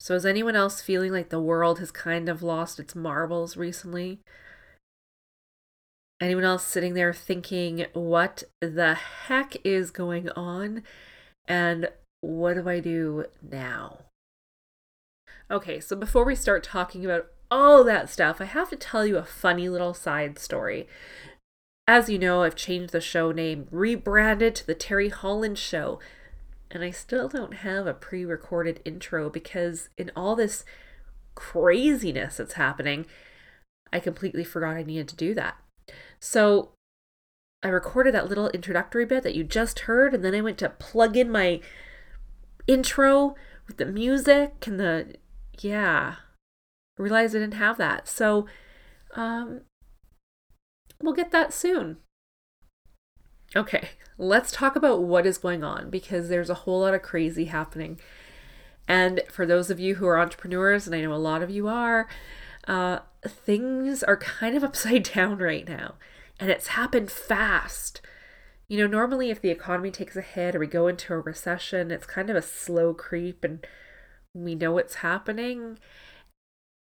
So, is anyone else feeling like the world has kind of lost its marbles recently? Anyone else sitting there thinking, what the heck is going on? And what do I do now? Okay, so before we start talking about all that stuff, I have to tell you a funny little side story. As you know, I've changed the show name, rebranded to The Terry Holland Show, and I still don't have a pre recorded intro because in all this craziness that's happening, I completely forgot I needed to do that. So I recorded that little introductory bit that you just heard, and then I went to plug in my intro with the music and the yeah. I realized I didn't have that. So um we'll get that soon. Okay, let's talk about what is going on because there's a whole lot of crazy happening. And for those of you who are entrepreneurs, and I know a lot of you are, uh, things are kind of upside down right now. And it's happened fast. You know, normally if the economy takes a hit or we go into a recession, it's kind of a slow creep and we know what's happening.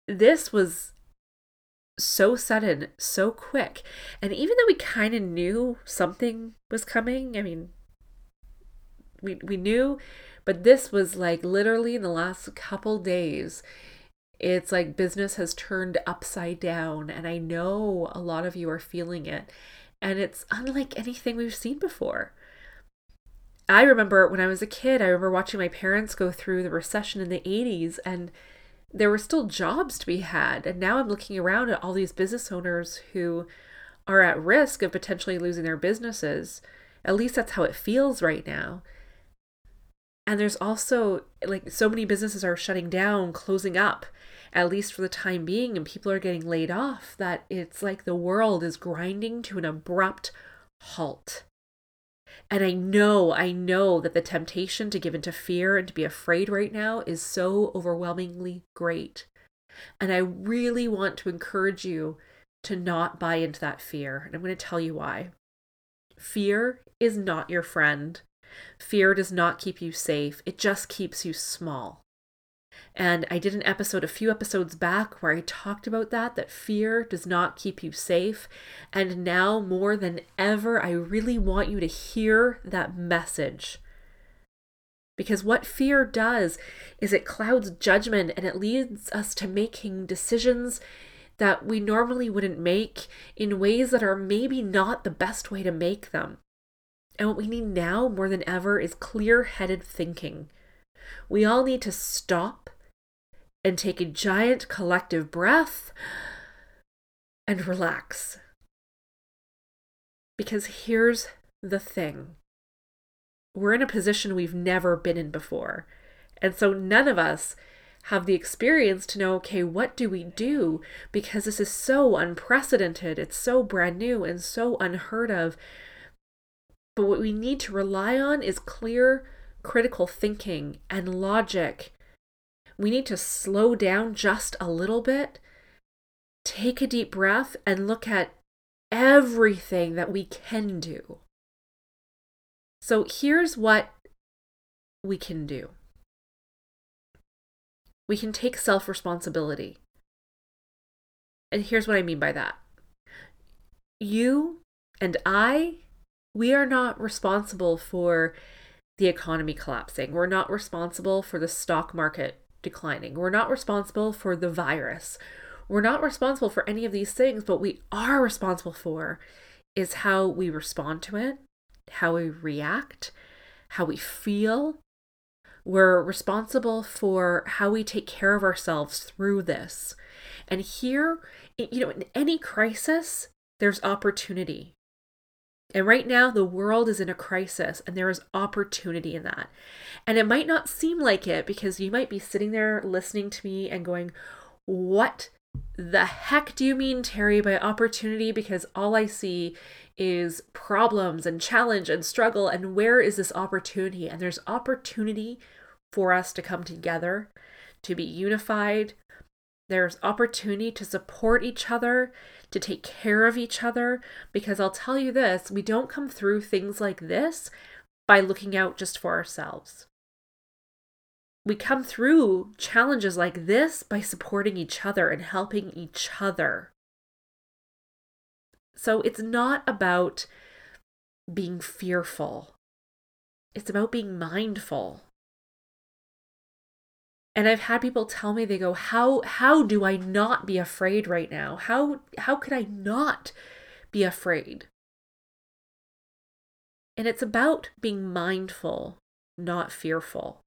This was so sudden, so quick. And even though we kind of knew something was coming, I mean, we, we knew, but this was like literally in the last couple days, it's like business has turned upside down. And I know a lot of you are feeling it and it's unlike anything we've seen before. I remember when I was a kid, I remember watching my parents go through the recession in the 80s and there were still jobs to be had. And now I'm looking around at all these business owners who are at risk of potentially losing their businesses. At least that's how it feels right now. And there's also like so many businesses are shutting down, closing up at least for the time being, and people are getting laid off, that it's like the world is grinding to an abrupt halt. And I know, I know that the temptation to give into fear and to be afraid right now is so overwhelmingly great. And I really want to encourage you to not buy into that fear. And I'm going to tell you why. Fear is not your friend. Fear does not keep you safe, it just keeps you small. And I did an episode a few episodes back where I talked about that, that fear does not keep you safe. And now more than ever, I really want you to hear that message. Because what fear does is it clouds judgment and it leads us to making decisions that we normally wouldn't make in ways that are maybe not the best way to make them. And what we need now more than ever is clear headed thinking. We all need to stop and take a giant collective breath and relax. Because here's the thing we're in a position we've never been in before. And so none of us have the experience to know okay, what do we do? Because this is so unprecedented, it's so brand new and so unheard of. But what we need to rely on is clear critical thinking and logic. We need to slow down just a little bit, take a deep breath, and look at everything that we can do. So here's what we can do we can take self responsibility. And here's what I mean by that you and I, we are not responsible for the economy collapsing. We're not responsible for the stock market declining. We're not responsible for the virus. We're not responsible for any of these things, but we are responsible for is how we respond to it, how we react, how we feel. We're responsible for how we take care of ourselves through this. And here, you know, in any crisis, there's opportunity. And right now, the world is in a crisis, and there is opportunity in that. And it might not seem like it because you might be sitting there listening to me and going, What the heck do you mean, Terry, by opportunity? Because all I see is problems and challenge and struggle. And where is this opportunity? And there's opportunity for us to come together, to be unified. There's opportunity to support each other to take care of each other. Because I'll tell you this we don't come through things like this by looking out just for ourselves. we come through challenges like this by supporting each other and helping each other. So it's not about being fearful, it's about being mindful. And I've had people tell me they go, "How how do I not be afraid right now? How how could I not be afraid?" And it's about being mindful, not fearful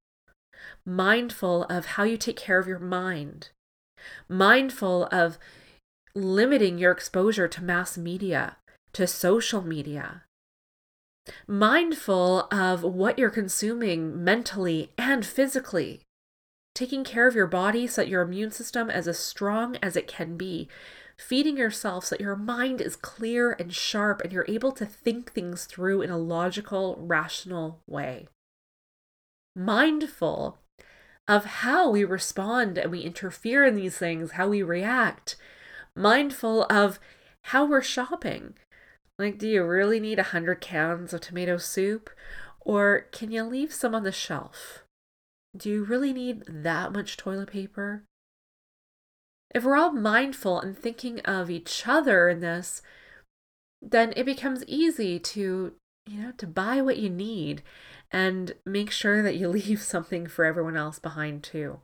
mindful of how you take care of your mind, mindful of limiting your exposure to mass media, to social media, mindful of what you're consuming mentally and physically, taking care of your body so that your immune system is as strong as it can be. Feeding yourself so that your mind is clear and sharp and you're able to think things through in a logical, rational way mindful of how we respond and we interfere in these things, how we react, mindful of how we're shopping. Like, do you really need a hundred cans of tomato soup? Or can you leave some on the shelf? Do you really need that much toilet paper? If we're all mindful and thinking of each other in this, then it becomes easy to, you know, to buy what you need and make sure that you leave something for everyone else behind too.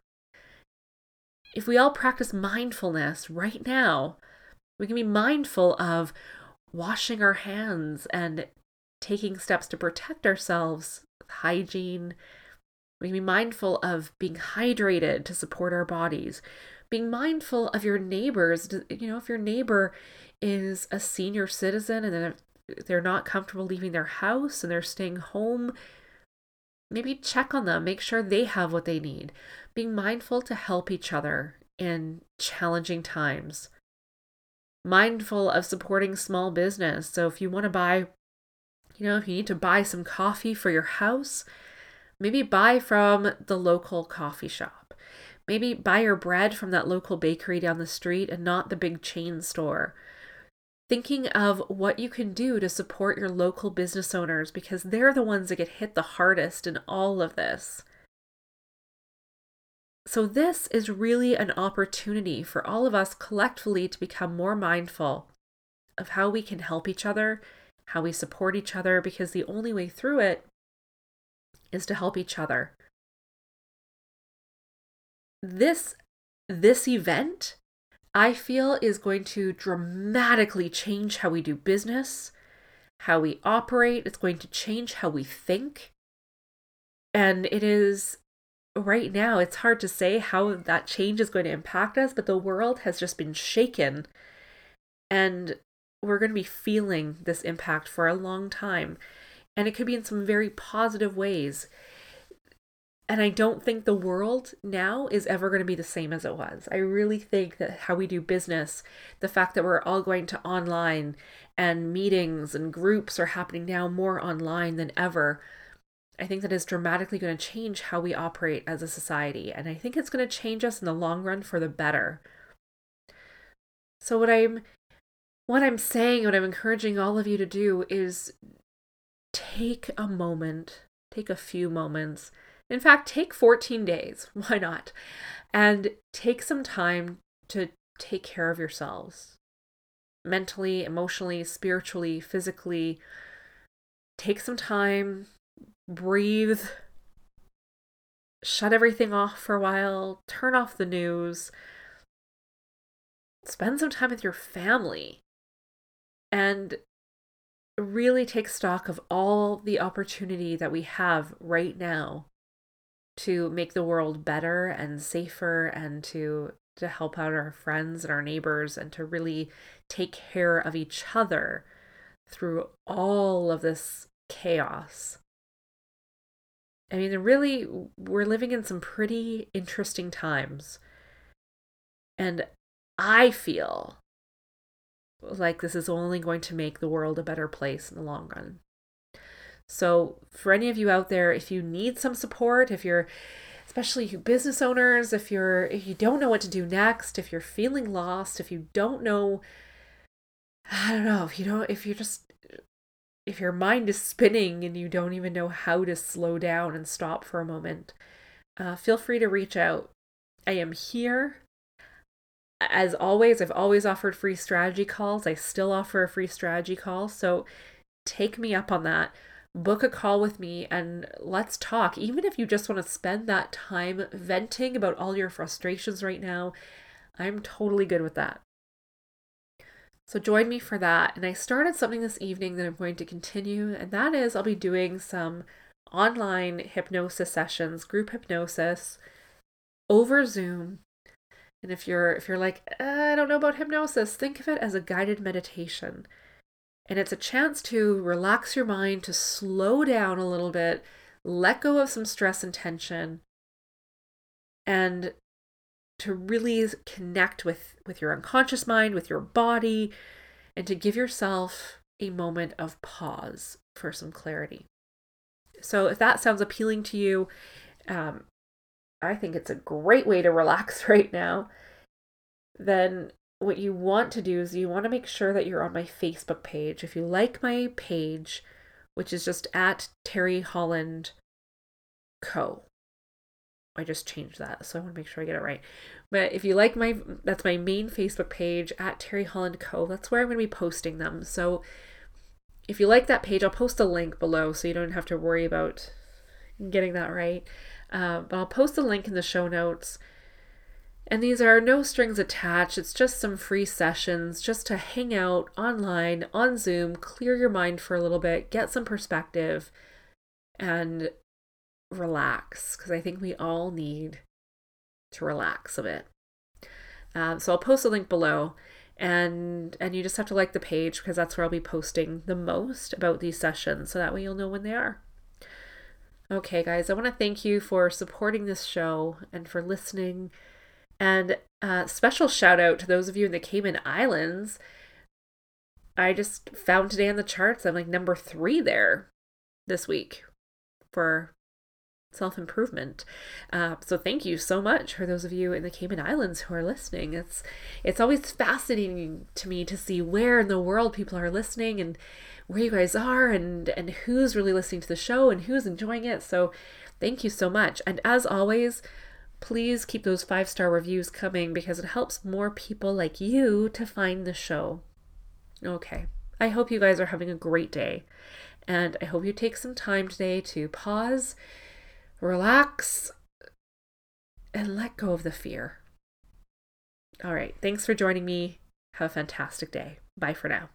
If we all practice mindfulness right now, we can be mindful of washing our hands and taking steps to protect ourselves hygiene. We can be mindful of being hydrated to support our bodies. Being mindful of your neighbors. You know, if your neighbor is a senior citizen and they're not comfortable leaving their house and they're staying home, maybe check on them, make sure they have what they need. Being mindful to help each other in challenging times. Mindful of supporting small business. So if you want to buy, you know, if you need to buy some coffee for your house, maybe buy from the local coffee shop. Maybe buy your bread from that local bakery down the street and not the big chain store thinking of what you can do to support your local business owners because they're the ones that get hit the hardest in all of this. So, this is really an opportunity for all of us collectively to become more mindful of how we can help each other, how we support each other, because the only way through it is to help each other. This this event I feel is going to dramatically change how we do business, how we operate. It's going to change how we think. And it is right now, it's hard to say how that change is going to impact us, but the world has just been shaken. And we're going to be feeling this impact for a long time. And it could be in some very positive ways. And I don't think the world now is ever going to be the same as it was. I really think that how we do business, the fact that we're all going to online and meetings and groups are happening now more online than ever, I think that is dramatically going to change how we operate as a society. And I think it's going to change us in the long run for the better. So what I'm what I'm saying, what I'm encouraging all of you to do is take a moment, take a few moments. In fact, take 14 days. Why not? And take some time to take care of yourselves. Mentally, emotionally, spiritually, physically. Take some time, breathe, shut everything off for a while, turn off the news, spend some time with your family, and really take stock of all the opportunity that we have right now to make the world better and safer and to to help out our friends and our neighbors and to really take care of each other through all of this chaos. I mean, really, we're living in some pretty interesting times. And I feel like this is only going to make the world a better place in the long run. So, for any of you out there, if you need some support, if you're especially you business owners, if you're if you don't know what to do next, if you're feeling lost, if you don't know I don't know, if you don't if you're just if your mind is spinning and you don't even know how to slow down and stop for a moment, uh, feel free to reach out. I am here. As always, I've always offered free strategy calls. I still offer a free strategy call. So take me up on that. Book a call with me and let's talk. Even if you just want to spend that time venting about all your frustrations right now, I'm totally good with that. So join me for that. And I started something this evening that I'm going to continue, and that is I'll be doing some online hypnosis sessions, group hypnosis over Zoom. And if you're if you're like, uh, I don't know about hypnosis, think of it as a guided meditation. And it's a chance to relax your mind, to slow down a little bit, let go of some stress and tension, and to really connect with with your unconscious mind, with your body, and to give yourself a moment of pause for some clarity. So if that sounds appealing to you, um, I think it's a great way to relax right now. Then what you want to do is you want to make sure that you're on my Facebook page. If you like my page, which is just at Terry Holland Co. I just changed that, so I want to make sure I get it right. But if you like my, that's my main Facebook page at Terry Holland Co. That's where I'm going to be posting them. So if you like that page, I'll post a link below so you don't have to worry about getting that right. Uh, but I'll post the link in the show notes. And these are no strings attached. It's just some free sessions just to hang out online on Zoom, clear your mind for a little bit, get some perspective, and relax because I think we all need to relax a bit. Um, so I'll post a link below and and you just have to like the page because that's where I'll be posting the most about these sessions so that way you'll know when they are. Okay, guys, I want to thank you for supporting this show and for listening. And uh, special shout out to those of you in the Cayman Islands. I just found today on the charts I'm like number three there this week for self improvement. Uh, so thank you so much for those of you in the Cayman Islands who are listening. It's it's always fascinating to me to see where in the world people are listening and where you guys are and and who's really listening to the show and who's enjoying it. So thank you so much. And as always, please keep those five star reviews coming because it helps more people like you to find the show. Okay. I hope you guys are having a great day. And I hope you take some time today to pause relax, and let go of the fear. All right. Thanks for joining me. Have a fantastic day. Bye for now.